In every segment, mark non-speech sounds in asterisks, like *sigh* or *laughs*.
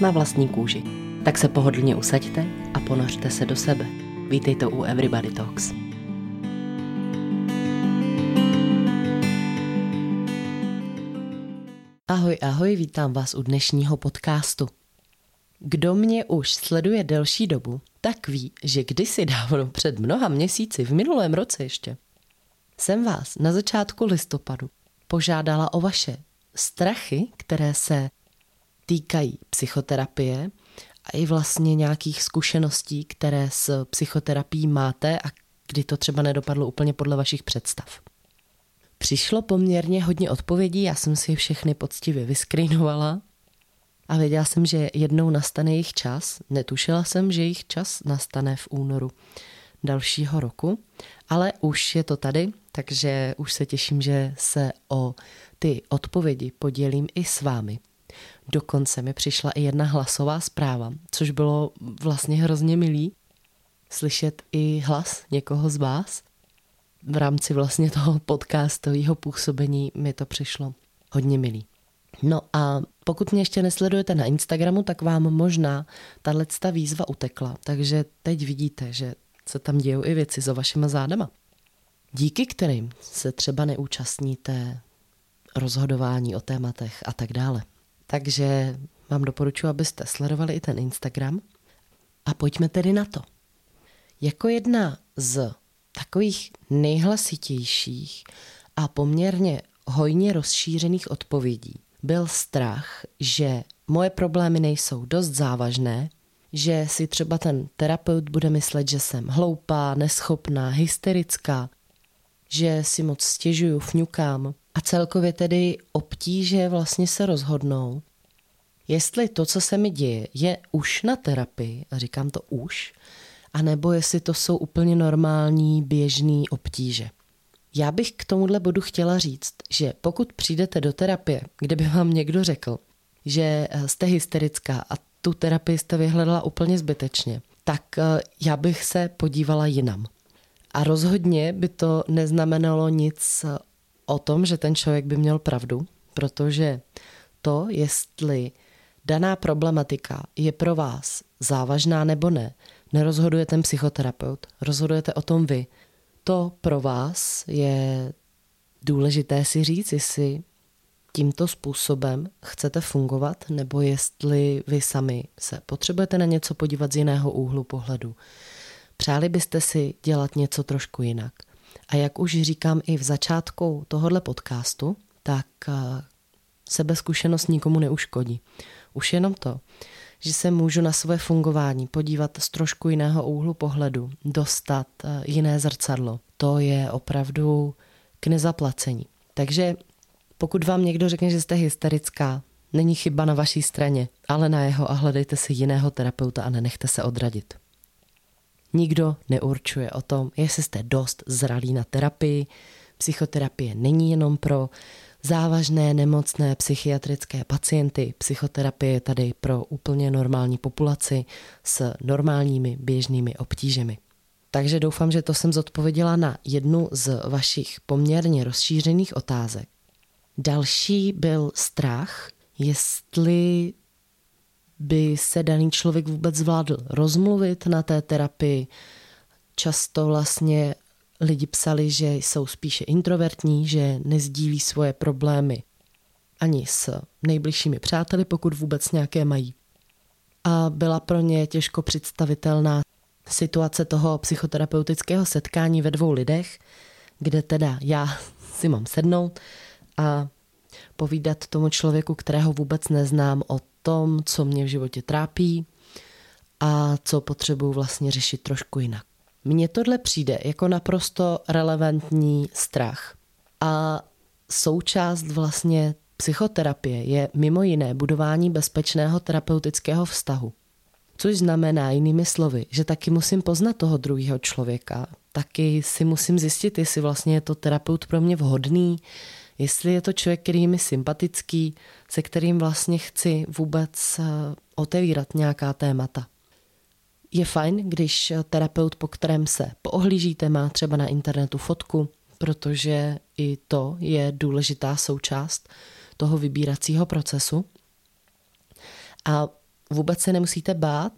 Na vlastní kůži. Tak se pohodlně usaďte a ponořte se do sebe. Vítejte u Everybody Talks. Ahoj, ahoj, vítám vás u dnešního podcastu. Kdo mě už sleduje delší dobu, tak ví, že kdysi dávno před mnoha měsíci, v minulém roce ještě, jsem vás na začátku listopadu požádala o vaše strachy, které se týkají psychoterapie a i vlastně nějakých zkušeností, které s psychoterapií máte a kdy to třeba nedopadlo úplně podle vašich představ. Přišlo poměrně hodně odpovědí, já jsem si je všechny poctivě vyskrýnovala a věděla jsem, že jednou nastane jejich čas. Netušila jsem, že jejich čas nastane v únoru dalšího roku, ale už je to tady, takže už se těším, že se o ty odpovědi podělím i s vámi. Dokonce mi přišla i jedna hlasová zpráva, což bylo vlastně hrozně milý slyšet i hlas někoho z vás. V rámci vlastně toho podcastového působení mi to přišlo hodně milý. No a pokud mě ještě nesledujete na Instagramu, tak vám možná tahle výzva utekla, takže teď vidíte, že se tam dějou i věci za vašima zádama. Díky kterým se třeba neúčastníte rozhodování o tématech a tak dále. Takže vám doporučuji, abyste sledovali i ten Instagram. A pojďme tedy na to. Jako jedna z takových nejhlasitějších a poměrně hojně rozšířených odpovědí byl strach, že moje problémy nejsou dost závažné, že si třeba ten terapeut bude myslet, že jsem hloupá, neschopná, hysterická, že si moc stěžuju, fňukám a celkově tedy obtíže vlastně se rozhodnou, jestli to, co se mi děje, je už na terapii, a říkám to už, anebo jestli to jsou úplně normální, běžný obtíže. Já bych k tomuhle bodu chtěla říct, že pokud přijdete do terapie, kde by vám někdo řekl, že jste hysterická a tu terapii jste vyhledala úplně zbytečně, tak eh, já bych se podívala jinam. A rozhodně by to neznamenalo nic o tom, že ten člověk by měl pravdu, protože to, jestli daná problematika je pro vás závažná nebo ne, nerozhoduje ten psychoterapeut, rozhodujete o tom vy. To pro vás je důležité si říct, jestli tímto způsobem chcete fungovat, nebo jestli vy sami se potřebujete na něco podívat z jiného úhlu pohledu. Přáli byste si dělat něco trošku jinak. A jak už říkám i v začátku tohohle podcastu, tak eh, sebezkušenost nikomu neuškodí. Už jenom to, že se můžu na své fungování podívat z trošku jiného úhlu pohledu, dostat eh, jiné zrcadlo, to je opravdu k nezaplacení. Takže pokud vám někdo řekne, že jste hysterická, není chyba na vaší straně, ale na jeho a hledejte si jiného terapeuta a nenechte se odradit. Nikdo neurčuje o tom, jestli jste dost zralí na terapii. Psychoterapie není jenom pro závažné, nemocné psychiatrické pacienty. Psychoterapie je tady pro úplně normální populaci s normálními běžnými obtížemi. Takže doufám, že to jsem zodpověděla na jednu z vašich poměrně rozšířených otázek. Další byl strach, jestli by se daný člověk vůbec zvládl rozmluvit na té terapii. Často vlastně lidi psali, že jsou spíše introvertní, že nezdílí svoje problémy ani s nejbližšími přáteli, pokud vůbec nějaké mají. A byla pro ně těžko představitelná situace toho psychoterapeutického setkání ve dvou lidech, kde teda já *laughs* si mám sednout a povídat tomu člověku, kterého vůbec neznám, o tom, co mě v životě trápí a co potřebuju vlastně řešit trošku jinak. Mně tohle přijde jako naprosto relevantní strach a součást vlastně psychoterapie je mimo jiné budování bezpečného terapeutického vztahu. Což znamená jinými slovy, že taky musím poznat toho druhého člověka, taky si musím zjistit, jestli vlastně je to terapeut pro mě vhodný, jestli je to člověk, který je mi sympatický, se kterým vlastně chci vůbec eh, otevírat nějaká témata. Je fajn, když terapeut, po kterém se poohlížíte, má třeba na internetu fotku, protože i to je důležitá součást toho vybíracího procesu. A vůbec se nemusíte bát,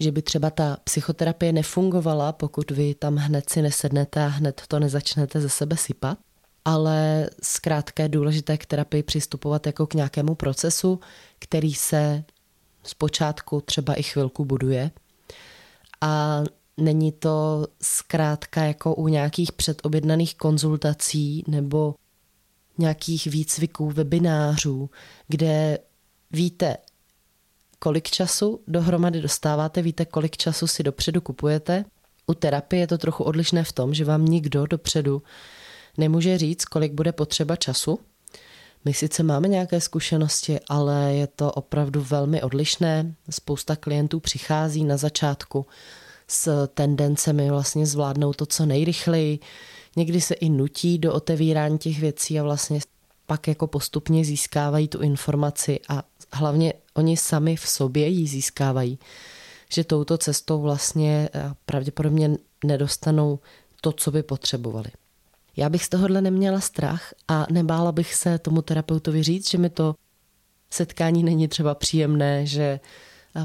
že by třeba ta psychoterapie nefungovala, pokud vy tam hned si nesednete a hned to nezačnete ze sebe sypat. Ale zkrátka je důležité k terapii přistupovat jako k nějakému procesu, který se zpočátku třeba i chvilku buduje. A není to zkrátka jako u nějakých předobjednaných konzultací nebo nějakých výcviků, webinářů, kde víte, kolik času dohromady dostáváte, víte, kolik času si dopředu kupujete. U terapie je to trochu odlišné v tom, že vám nikdo dopředu nemůže říct, kolik bude potřeba času. My sice máme nějaké zkušenosti, ale je to opravdu velmi odlišné. Spousta klientů přichází na začátku s tendencemi vlastně zvládnout to co nejrychleji. Někdy se i nutí do otevírání těch věcí a vlastně pak jako postupně získávají tu informaci a hlavně oni sami v sobě ji získávají, že touto cestou vlastně eh, pravděpodobně nedostanou to, co by potřebovali. Já bych z tohohle neměla strach a nebála bych se tomu terapeutovi říct, že mi to setkání není třeba příjemné, že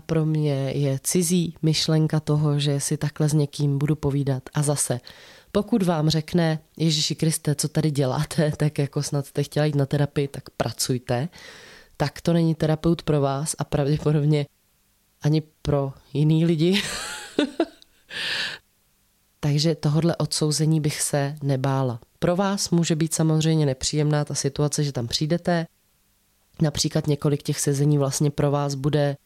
pro mě je cizí myšlenka toho, že si takhle s někým budu povídat. A zase, pokud vám řekne, Ježíši Kriste, co tady děláte, *laughs* tak jako snad jste chtěla jít na terapii, tak pracujte, tak to není terapeut pro vás a pravděpodobně ani pro jiný lidi. *laughs* Takže tohodle odsouzení bych se nebála. Pro vás může být samozřejmě nepříjemná ta situace, že tam přijdete. Například několik těch sezení vlastně pro vás bude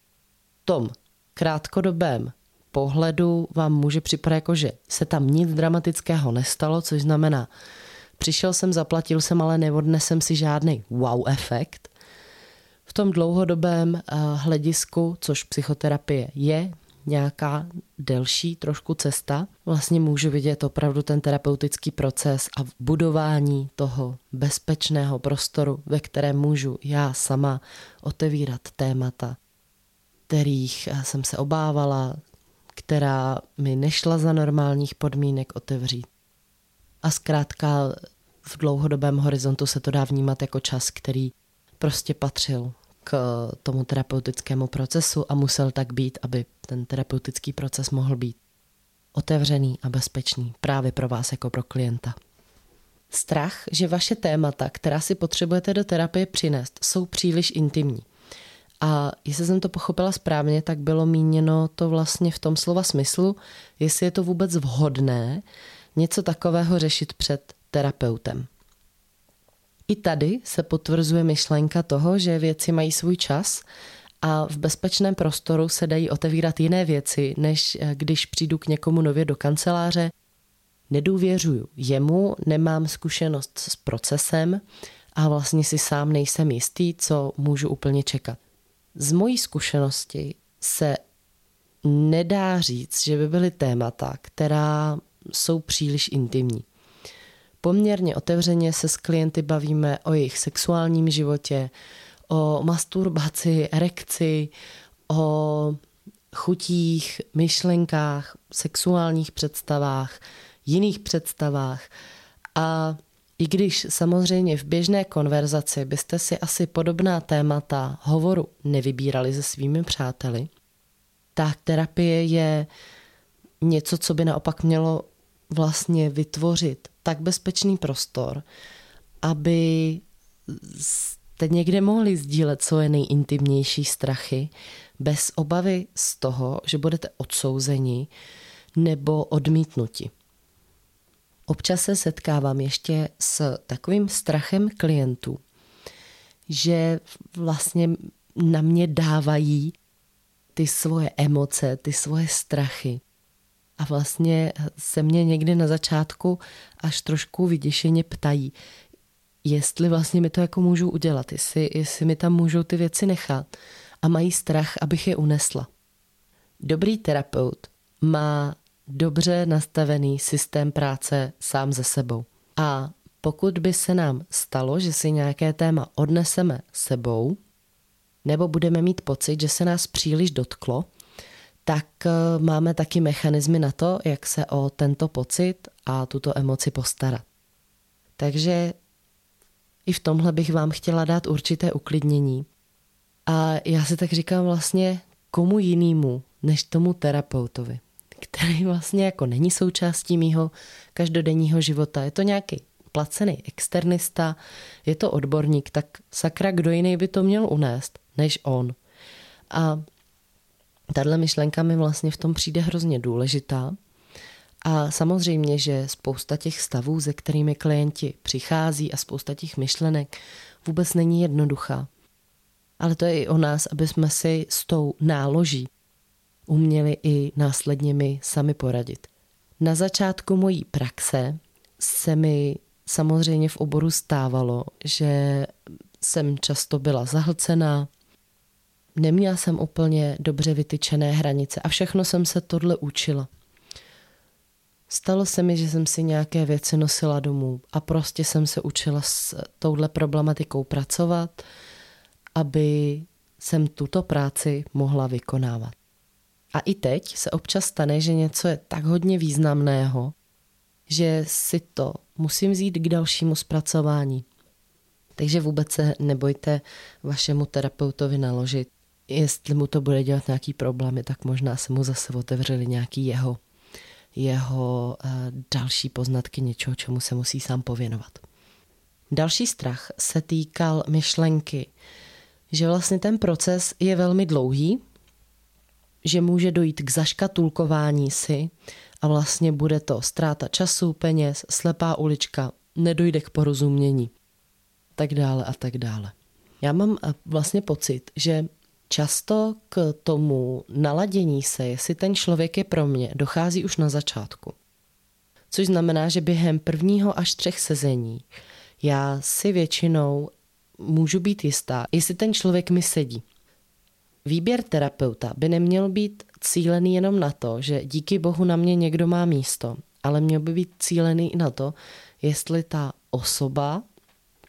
tom krátkodobém pohledu vám může připadat jako, že se tam nic dramatického nestalo, což znamená, přišel jsem, zaplatil jsem, ale neodnesem si žádný wow efekt. V tom dlouhodobém uh, hledisku, což psychoterapie je, nějaká delší trošku cesta, vlastně můžu vidět opravdu ten terapeutický proces a budování toho bezpečného prostoru, ve kterém můžu já sama otevírat témata, kterých jsem se obávala, která mi nešla za normálních podmínek otevřít. A zkrátka v dlouhodobém horizontu se to dá vnímat jako čas, který prostě patřil k tomu terapeutickému procesu a musel tak být, aby ten terapeutický proces mohl být otevřený a bezpečný právě pro vás jako pro klienta. Strach, že vaše témata, která si potřebujete do terapie přinést, jsou příliš intimní. A jestli jsem to pochopila správně, tak bylo míněno to vlastně v tom slova smyslu, jestli je to vůbec vhodné něco takového řešit před terapeutem. I tady se potvrzuje myšlenka toho, že věci mají svůj čas a v bezpečném prostoru se dají otevírat jiné věci, než eh, když přijdu k někomu nově do kanceláře. Nedůvěřuju jemu, nemám zkušenost s procesem a vlastně si sám nejsem jistý, co můžu úplně čekat. Z mojí zkušenosti se nedá říct, že by byly témata, která jsou příliš intimní. Poměrně otevřeně se s klienty bavíme o jejich sexuálním životě, o masturbaci, erekci, o chutích, myšlenkách, sexuálních představách, jiných představách. A i když samozřejmě v běžné konverzaci byste si asi podobná témata hovoru nevybírali se svými přáteli, tak terapie je něco, co by naopak mělo vlastně vytvořit tak bezpečný prostor, aby jste někde mohli sdílet svoje nejintimnější strachy bez obavy z toho, že budete odsouzeni nebo odmítnuti. Občas se setkávám ještě s takovým strachem klientů, že vlastně na mě dávají ty svoje emoce, ty svoje strachy. A vlastně se mě někdy na začátku až trošku vyděšeně ptají, jestli vlastně mi to jako můžu udělat, jestli, jestli mi tam můžou ty věci nechat a mají strach, abych je unesla. Dobrý terapeut má dobře nastavený systém práce sám ze sebou. A pokud by se nám stalo, že si nějaké téma odneseme sebou, nebo budeme mít pocit, že se nás příliš dotklo, tak eh, máme taky mechanismy na to, jak se o tento pocit a tuto emoci postarat. Takže i v tomhle bych vám chtěla dát určité uklidnění. A já si tak říkám vlastně, komu jinému než tomu terapeutovi, který vlastně jako není součástí mýho každodenního života. Je to nějaký placený externista, je to odborník, tak sakra, kdo jiný by to měl unést, než on. A tahle myšlenka mi vlastně v tom přijde hrozně důležitá. A samozřejmě, že spousta těch stavů, ze kterými klienti přichází a spousta těch myšlenek vůbec není jednoduchá. Ale to je i o nás, aby jsme si s tou náloží uměli i následně mi sami poradit. Na začátku mojí praxe se mi samozřejmě v oboru stávalo, že jsem často byla zahlcená, neměla jsem úplně dobře vytyčené hranice a všechno jsem se tohle učila. Stalo se mi, že jsem si nějaké věci nosila domů a prostě jsem se učila s touhle problematikou pracovat, aby jsem tuto práci mohla vykonávat. A i teď se občas stane, že něco je tak hodně významného, že si to musím vzít k dalšímu zpracování. Takže vůbec se nebojte vašemu terapeutovi naložit. Jestli mu to bude dělat nějaký problémy, tak možná se mu zase otevřeli nějaký jeho, jeho uh, další poznatky něčeho, čemu se musí sám pověnovat. Další strach se týkal myšlenky, že vlastně ten proces je velmi dlouhý, že může dojít k zaškatulkování si a vlastně bude to ztráta času, peněz, slepá ulička, nedojde k porozumění, tak dále a tak dále. Já mám eh, vlastně pocit, že často k tomu naladění se, jestli ten člověk je pro mě, dochází už na začátku. Což znamená, že během prvního až třech sezení já si většinou můžu být jistá, jestli ten člověk mi sedí. Výběr terapeuta by neměl být cílený jenom na to, že díky bohu na mě někdo má místo, ale měl by být cílený i na to, jestli ta osoba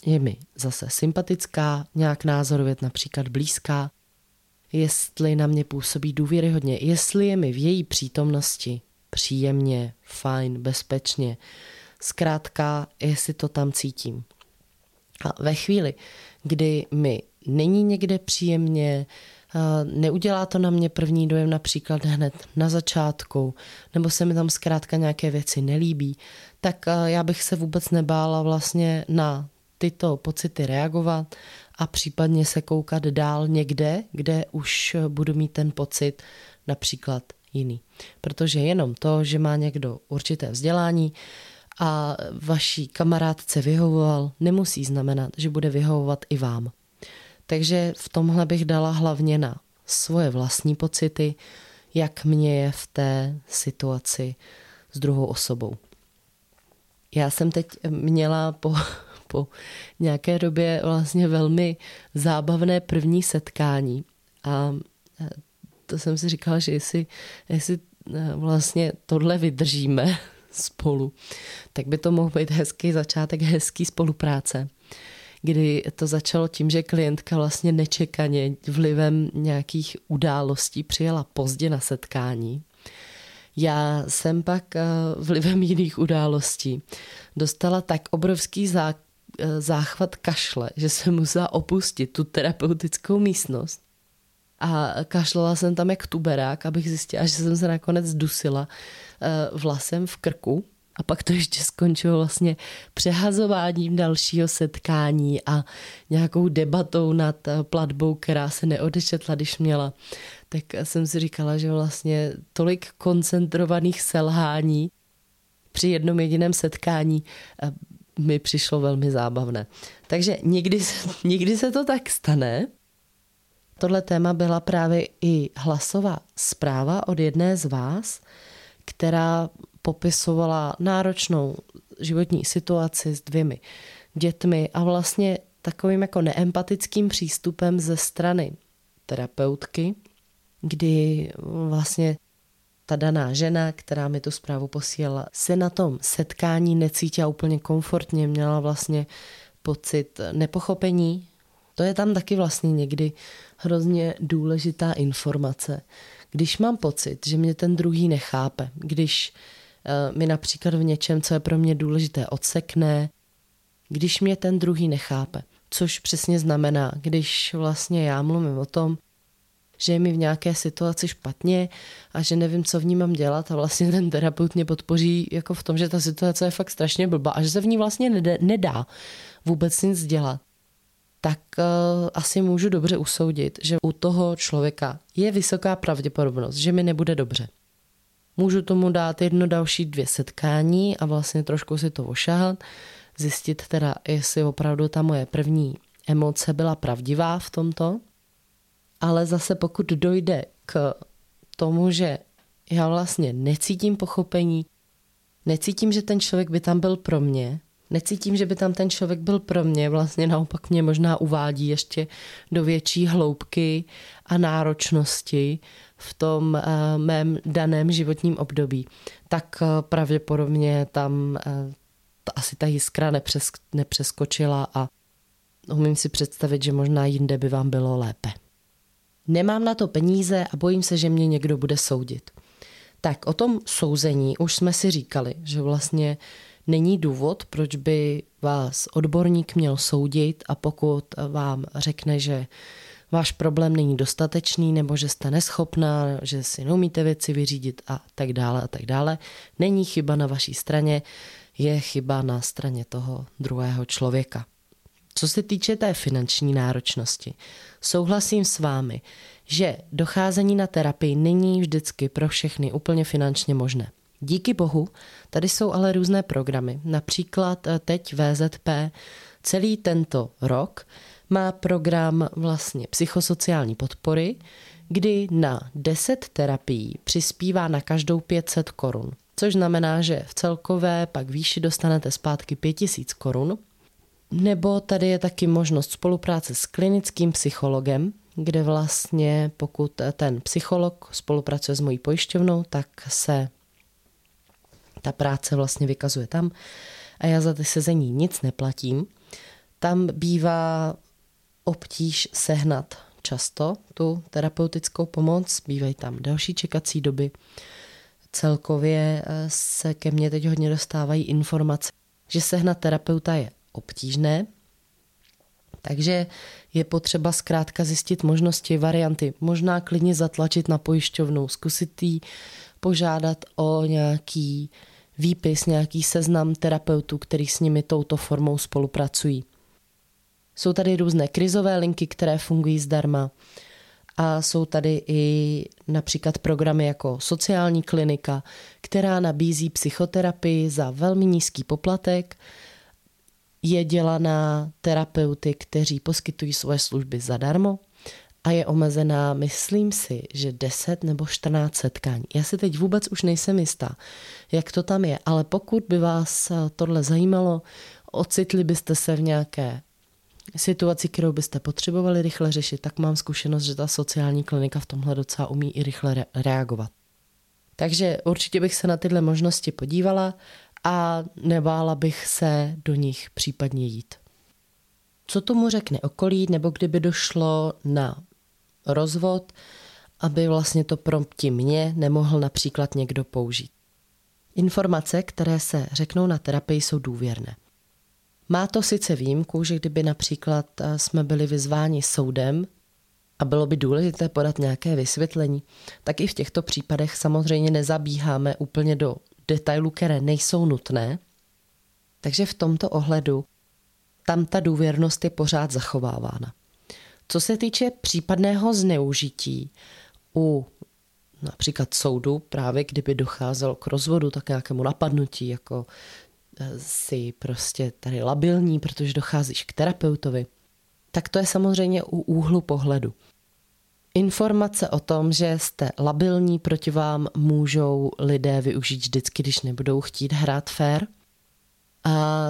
je mi zase sympatická, nějak názorově například blízká, jestli na mě působí důvěryhodně, jestli je mi v její přítomnosti příjemně, fajn, bezpečně, zkrátka, jestli to tam cítím. A ve chvíli, kdy mi není někde příjemně, neudělá to na mě první dojem například hned na začátku, nebo se mi tam zkrátka nějaké věci nelíbí, tak já bych se vůbec nebála vlastně na tyto pocity reagovat a případně se koukat dál někde, kde už budu mít ten pocit například jiný. Protože jenom to, že má někdo určité vzdělání a vaší kamarádce vyhovoval, nemusí znamenat, že bude vyhovovat i vám. Takže v tomhle bych dala hlavně na svoje vlastní pocity, jak mě je v té situaci s druhou osobou. Já jsem teď měla po, po nějaké době vlastně velmi zábavné první setkání a to jsem si říkala, že jestli, jestli eh, vlastně tohle vydržíme *laughs* spolu, tak by to mohl být hezký začátek, hezký spolupráce kdy to začalo tím, že klientka vlastně nečekaně vlivem nějakých událostí přijela pozdě na setkání. Já jsem pak eh, vlivem jiných událostí dostala tak obrovský zá, eh, záchvat kašle, že jsem musela opustit tu terapeutickou místnost. A kašlala jsem tam jak tuberák, abych zjistila, že jsem se nakonec dusila eh, vlasem v krku a pak to ještě skončilo vlastně přehazováním dalšího setkání a nějakou debatou nad eh, platbou, která se neodečetla, když měla. Tak jsem si říkala, že vlastně tolik koncentrovaných selhání při jednom jediném setkání eh, mi přišlo velmi zábavné. Takže někdy se, *laughs* někdy se to tak stane. Tohle téma byla právě i hlasová zpráva od jedné z vás, která popisovala náročnou životní situaci s dvěmi dětmi a vlastně takovým jako neempatickým přístupem ze strany terapeutky, kdy vlastně ta daná žena, která mi tu zprávu posílala, se na tom setkání necítila úplně komfortně, měla vlastně pocit nepochopení. To je tam taky vlastně někdy hrozně důležitá informace. Když mám pocit, že mě ten druhý nechápe, když uh, mi například v něčem, co je pro mě důležité, odsekne, když mě ten druhý nechápe, což přesně znamená, když vlastně já mluvím o tom, že je mi v nějaké situaci špatně a že nevím, co v ní mám dělat. A vlastně ten terapeut mě podpoří jako v tom, že ta situace je fakt strašně blbá a že se v ní vlastně nedá, vůbec nic dělat, tak uh, asi můžu dobře usoudit, že u toho člověka je vysoká pravděpodobnost, že mi nebude dobře. Můžu tomu dát jedno další dvě setkání a vlastně trošku si to ošahat, zjistit teda, jestli opravdu ta moje první emoce byla pravdivá v tomto ale zase pokud dojde k tomu, že já vlastně necítím pochopení, necítím, že ten člověk by tam byl pro mě, necítím, že by tam ten člověk byl pro mě, vlastně naopak mě možná uvádí ještě do větší hloubky a náročnosti v tom uh, mém daném životním období, tak uh, pravděpodobně tam uh, ta, asi ta jiskra nepřes, nepřeskočila a umím si představit, že možná jinde by vám bylo lépe. Nemám na to peníze a bojím se, že mě někdo bude soudit. Tak o tom souzení už jsme si říkali, že vlastně není důvod, proč by vás odborník měl soudit a pokud vám řekne, že váš problém není dostatečný nebo že jste neschopná, že si neumíte věci vyřídit a tak dále a tak dále, není chyba na vaší straně, je chyba na straně toho druhého člověka. Co se týče té finanční náročnosti, souhlasím s vámi, že docházení na terapii není vždycky pro všechny úplně finančně možné. Díky bohu, tady jsou ale různé programy. Například eh, teď VZP celý tento rok má program vlastně psychosociální podpory, kdy na 10 terapií přispívá na každou 500 korun. Což znamená, že v celkové pak výši dostanete zpátky 5000 korun nebo tady je taky možnost spolupráce s klinickým psychologem, kde vlastně pokud ten psycholog spolupracuje s mojí pojišťovnou, tak se ta práce vlastně vykazuje tam a já za ty sezení nic neplatím. Tam bývá obtíž sehnat často tu terapeutickou pomoc, bývají tam další čekací doby. Celkově eh, se ke mně teď hodně dostávají informace, že sehnat terapeuta je obtížné, takže je potřeba zkrátka zjistit možnosti, varianty, možná klidně zatlačit na pojišťovnu, zkusit jí požádat o nějaký výpis, nějaký seznam terapeutů, který s nimi touto formou spolupracují. Jsou tady různé krizové linky, které fungují zdarma. A jsou tady i například programy jako sociální klinika, která nabízí psychoterapii za velmi nízký poplatek, je dělaná terapeuty, kteří poskytují svoje služby zadarmo a je omezená, myslím si, že 10 nebo 14 setkání. Já si teď vůbec už nejsem jistá, jak to tam je, ale pokud by vás tohle zajímalo, ocitli byste se v nějaké situaci, kterou byste potřebovali rychle řešit, tak mám zkušenost, že ta sociální klinika v tomhle docela umí i rychle re- reagovat. Takže určitě bych se na tyhle možnosti podívala a nebála bych se do nich případně jít. Co tomu řekne okolí, nebo kdyby došlo na rozvod, aby vlastně to proti mně nemohl například někdo použít. Informace, které se řeknou na terapii, jsou důvěrné. Má to sice výjimku, že kdyby například eh, jsme byli vyzváni soudem a bylo by důležité podat nějaké vysvětlení, tak i v těchto případech samozřejmě nezabíháme úplně do detailů, které nejsou nutné. Takže v tomto ohledu tam ta důvěrnost je pořád zachovávána. Co se týče případného zneužití u například soudu, právě kdyby docházelo k rozvodu, tak nějakému napadnutí, jako eh, si prostě tady labilní, protože docházíš k terapeutovi, tak to je samozřejmě u úhlu pohledu. Informace o tom, že jste labilní proti vám, můžou lidé využít vždycky, když nebudou chtít hrát fair. A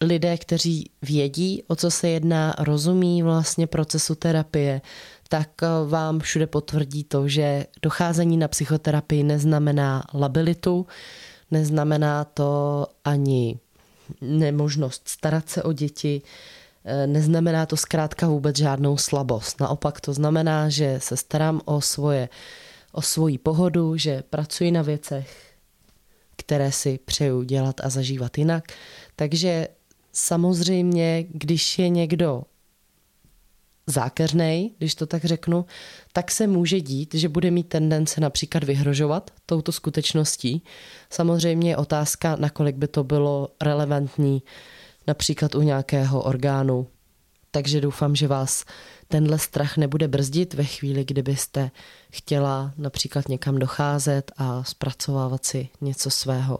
lidé, kteří vědí, o co se jedná, rozumí vlastně procesu terapie, tak eh, vám všude potvrdí to, že docházení na psychoterapii neznamená labilitu, neznamená to ani nemožnost starat se o děti, neznamená to zkrátka vůbec žádnou slabost. Naopak to znamená, že se starám o svoje o svoji pohodu, že pracuji na věcech, které si přeju dělat a zažívat jinak. Takže samozřejmě, když je někdo zákeřnej, když to tak řeknu, tak se může dít, že bude mít tendence například vyhrožovat touto skutečností. Samozřejmě je otázka, nakolik by to bylo relevantní například u nějakého orgánu. Takže doufám, že vás tenhle strach nebude brzdit ve chvíli, kdybyste chtěla například někam docházet a zpracovávat si něco svého.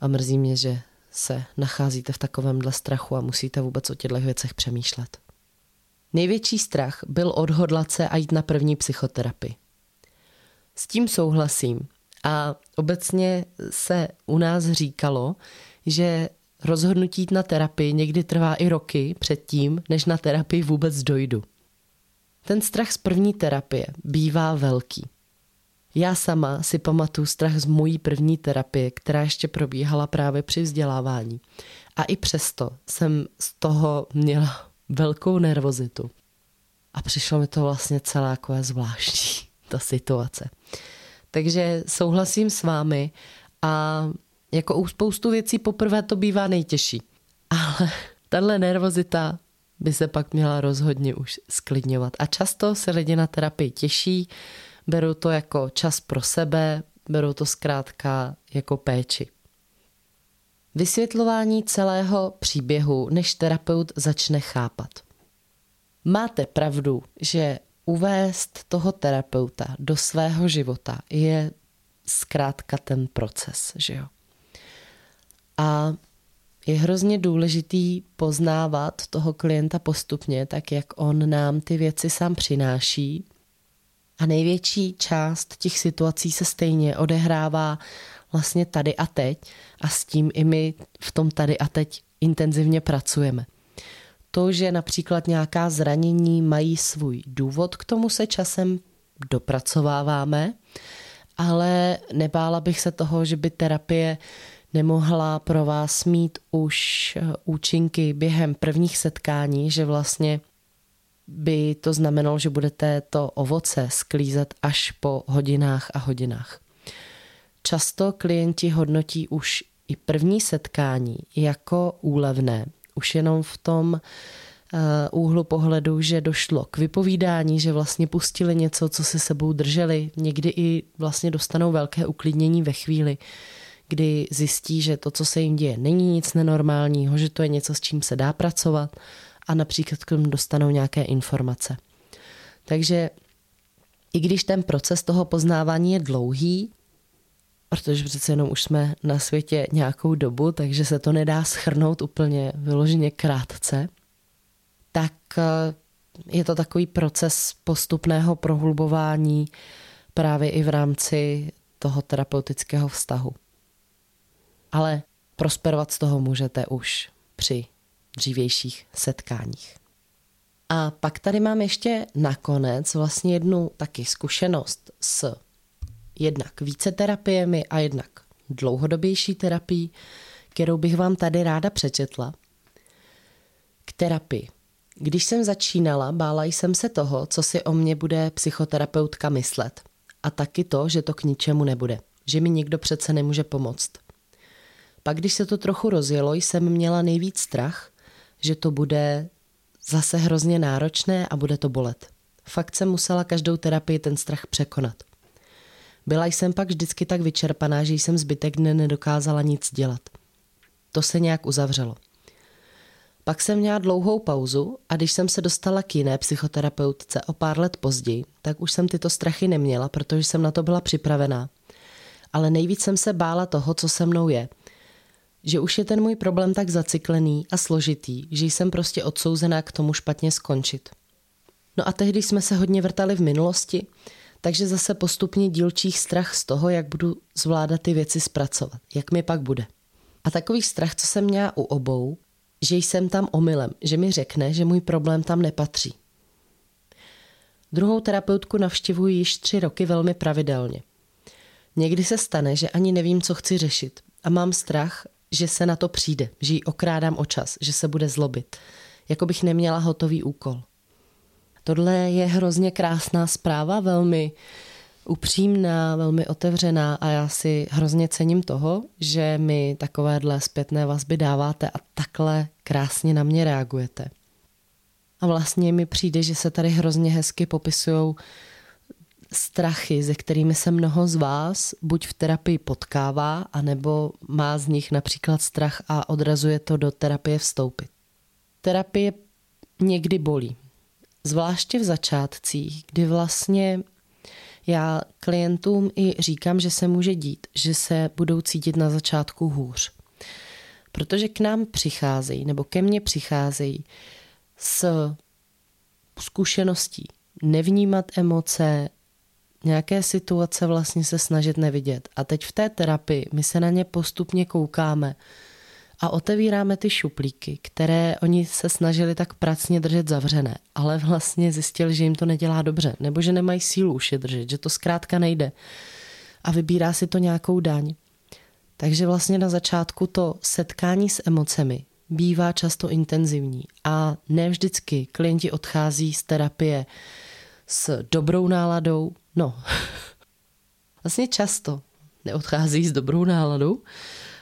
A mrzí mě, že se nacházíte v takovémhle strachu a musíte vůbec o těchto věcech přemýšlet. Největší strach byl odhodlat se a jít na první psychoterapii. S tím souhlasím. A obecně se u nás říkalo, že rozhodnutí jít na terapii někdy trvá i roky předtím, než na terapii vůbec dojdu. Ten strach z první terapie bývá velký. Já sama si pamatuju strach z mojí první terapie, která ještě probíhala právě při vzdělávání. A i přesto jsem z toho měla velkou nervozitu. A přišlo mi to vlastně celé jako zvláštní, ta situace. Takže souhlasím s vámi a jako u spoustu věcí poprvé to bývá nejtěžší. Ale tahle nervozita by se pak měla rozhodně už sklidňovat. A často se lidi na terapii těší, berou to jako čas pro sebe, berou to zkrátka jako péči. Vysvětlování celého příběhu, než terapeut začne chápat. Máte pravdu, že uvést toho terapeuta do svého života je zkrátka ten proces, že jo. A je hrozně důležitý poznávat toho klienta postupně, tak jak on nám ty věci sám přináší. A největší část těch situací se stejně odehrává vlastně tady a teď a s tím i my v tom tady a teď intenzivně pracujeme. To, že například nějaká zranění mají svůj důvod, k tomu se časem dopracováváme, ale nebála bych se toho, že by terapie nemohla pro vás mít už eh, účinky během prvních setkání, že vlastně by to znamenalo, že budete to ovoce sklízet až po hodinách a hodinách. Často klienti hodnotí už i první setkání jako úlevné, už jenom v tom uh, úhlu pohledu, že došlo k vypovídání, že vlastně pustili něco, co se sebou drželi. Někdy i vlastně dostanou velké uklidnění ve chvíli, kdy zjistí, že to, co se jim děje, není nic nenormálního, že to je něco, s čím se dá pracovat a například k tomu dostanou nějaké informace. Takže i když ten proces toho poznávání je dlouhý, protože přece jenom už jsme na světě nějakou dobu, takže se to nedá schrnout úplně vyloženě krátce, tak eh, je to takový proces postupného prohlubování právě i v rámci toho terapeutického vztahu ale prosperovat z toho můžete už při dřívějších setkáních. A pak tady mám ještě nakonec vlastně jednu taky zkušenost s jednak více terapiemi a jednak dlouhodobější terapií, kterou bych vám tady ráda přečetla. K terapii. Když jsem začínala, bála jsem se toho, co si o mě bude psychoterapeutka myslet. A taky to, že to k ničemu nebude. Že mi nikdo přece nemůže pomoct. Pak, když se to trochu rozjelo, jsem měla nejvíc strach, že to bude zase hrozně náročné a bude to bolet. Fakt jsem musela každou terapii ten strach překonat. Byla jsem pak vždycky tak vyčerpaná, že jsem zbytek dne nedokázala nic dělat. To se nějak uzavřelo. Pak jsem měla dlouhou pauzu a když jsem se dostala k jiné psychoterapeutce o pár let později, tak už jsem tyto strachy neměla, protože jsem na to byla připravená. Ale nejvíc jsem se bála toho, co se mnou je – že už je ten můj problém tak zacyklený a složitý, že jsem prostě odsouzená k tomu špatně skončit. No a tehdy jsme se hodně vrtali v minulosti, takže zase postupně dílčích strach z toho, jak budu zvládat ty věci zpracovat, jak mi pak bude. A takový strach, co jsem měla u obou, že jsem tam omylem, že mi řekne, že můj problém tam nepatří. Druhou terapeutku navštěvuji již tři roky velmi pravidelně. Někdy se stane, že ani nevím, co chci řešit a mám strach, že se na to přijde, že ji okrádám o čas, že se bude zlobit, jako bych neměla hotový úkol. Tohle je hrozně krásná zpráva, velmi upřímná, velmi otevřená a já si hrozně cením toho, že mi takovéhle zpětné vazby dáváte a takhle krásně na mě reagujete. A vlastně mi přijde, že se tady hrozně hezky popisují strachy, ze kterými se mnoho z vás buď v terapii potkává, anebo má z nich například strach a odrazuje to do terapie vstoupit. Terapie někdy bolí. Zvláště v začátcích, kdy vlastně já klientům i říkám, že se může dít, že se budou cítit na začátku hůř. Protože k nám přicházejí, nebo ke mně přicházejí s zkušeností nevnímat emoce, nějaké situace vlastně se snažit nevidět. A teď v té terapii my se na ně postupně koukáme a otevíráme ty šuplíky, které oni se snažili tak pracně držet zavřené, ale vlastně zjistili, že jim to nedělá dobře, nebo že nemají sílu už je držet, že to zkrátka nejde. A vybírá si to nějakou daň. Takže vlastně na začátku to setkání s emocemi bývá často intenzivní a ne vždycky klienti odchází z terapie s dobrou náladou, no, *laughs* vlastně často neodchází s dobrou náladou,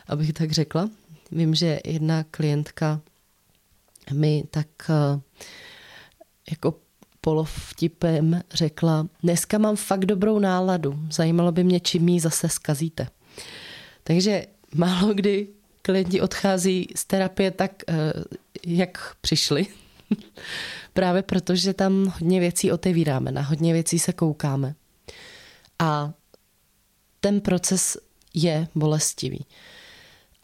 abych tak řekla. Vím, že jedna klientka mi tak eh, jako polovtipem řekla, dneska mám fakt dobrou náladu, zajímalo by mě, čím ji zase skazíte. Takže málo kdy klienti odchází z terapie tak, eh, jak přišli. *laughs* Právě protože tam hodně věcí otevíráme, na hodně věcí se koukáme. A ten proces je bolestivý.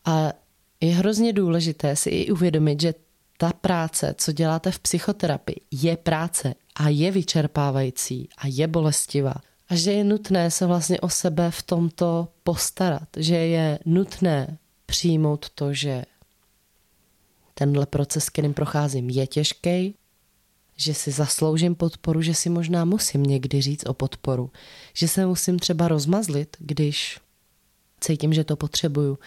A je hrozně důležité si i uvědomit, že ta práce, co děláte v psychoterapii, je práce a je vyčerpávající a je bolestivá. A že je nutné se vlastně o sebe v tomto postarat, že je nutné přijmout to, že tenhle proces, kterým procházím, je těžký, že si zasloužím podporu, že si možná musím někdy říct o podporu, že se musím třeba rozmazlit, když cítím, že to potřebuju,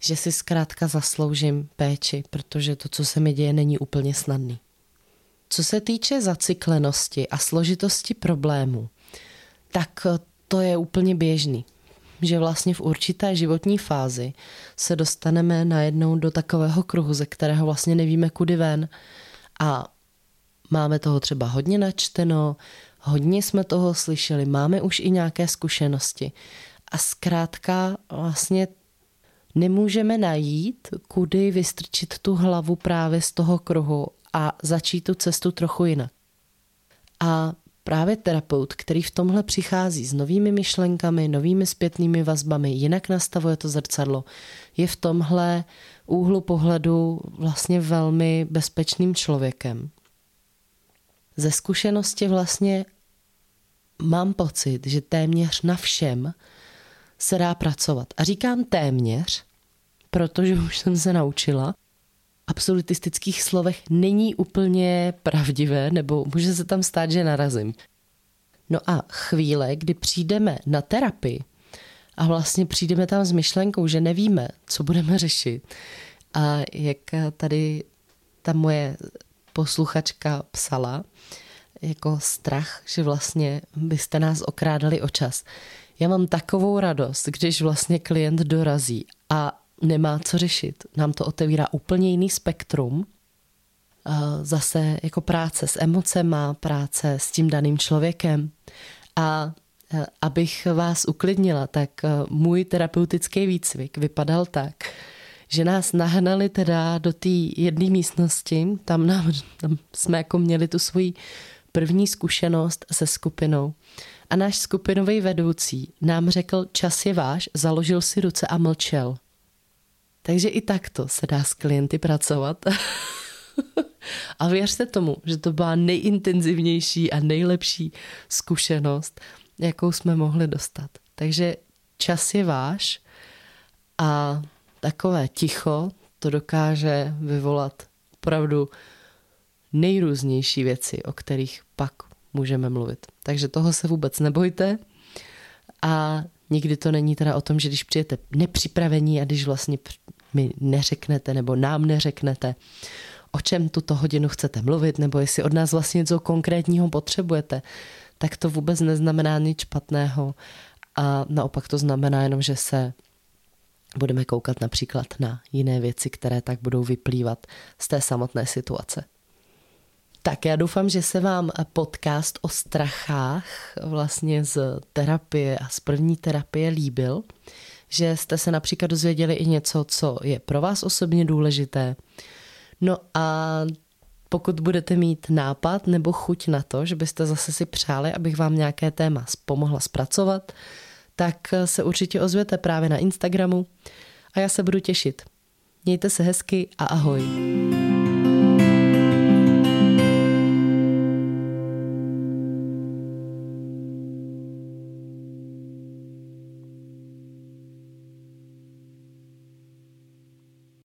že si zkrátka zasloužím péči, protože to, co se mi děje, není úplně snadný. Co se týče zacyklenosti a složitosti problému, tak to je úplně běžný. Že vlastně v určité životní fázi se dostaneme najednou do takového kruhu, ze kterého vlastně nevíme kudy ven a máme toho třeba hodně načteno, hodně jsme toho slyšeli, máme už i nějaké zkušenosti a zkrátka vlastně nemůžeme najít, kudy vystrčit tu hlavu právě z toho kruhu a začít tu cestu trochu jinak. A právě terapeut, který v tomhle přichází s novými myšlenkami, novými zpětnými vazbami, jinak nastavuje to zrcadlo, je v tomhle úhlu pohledu vlastně velmi bezpečným člověkem. Ze zkušenosti vlastně mám pocit, že téměř na všem se dá pracovat. A říkám téměř, protože už jsem se naučila, absolutistických slovech není úplně pravdivé, nebo může se tam stát, že narazím. No a chvíle, kdy přijdeme na terapii a vlastně přijdeme tam s myšlenkou, že nevíme, co budeme řešit a jak tady ta moje posluchačka psala, jako strach, že vlastně byste nás okrádali o čas. Já mám takovou radost, když vlastně klient dorazí a nemá co řešit. Nám to otevírá úplně jiný spektrum. Zase jako práce s emocema, práce s tím daným člověkem. A e, abych vás uklidnila, tak e, můj terapeutický výcvik vypadal tak, že nás nahnali teda do té jedné místnosti, tam, nám, tam jsme jako měli tu svoji první zkušenost se skupinou. A náš skupinový vedoucí nám řekl, čas je váš, založil si ruce a mlčel. Takže i takto se dá s klienty pracovat. *laughs* a věřte tomu, že to byla nejintenzivnější a nejlepší zkušenost, jakou jsme mohli dostat. Takže čas je váš a takové ticho to dokáže vyvolat opravdu nejrůznější věci, o kterých pak můžeme mluvit. Takže toho se vůbec nebojte a nikdy to není teda o tom, že když přijete nepřipravení a když vlastně mi neřeknete nebo nám neřeknete, o čem tuto hodinu chcete mluvit, nebo jestli od nás vlastně něco konkrétního potřebujete, tak to vůbec neznamená nic špatného a naopak to znamená jenom, že se budeme koukat například na jiné věci, které tak budou vyplývat z té samotné situace. Tak já doufám, že se vám podcast o strachách vlastně z terapie a z první terapie líbil, že jste se například dozvěděli i něco, co je pro vás osobně důležité. No a pokud budete mít nápad nebo chuť na to, že byste zase si přáli, abych vám nějaké téma pomohla zpracovat, tak se určitě ozvěte právě na Instagramu a já se budu těšit. Mějte se hezky a ahoj.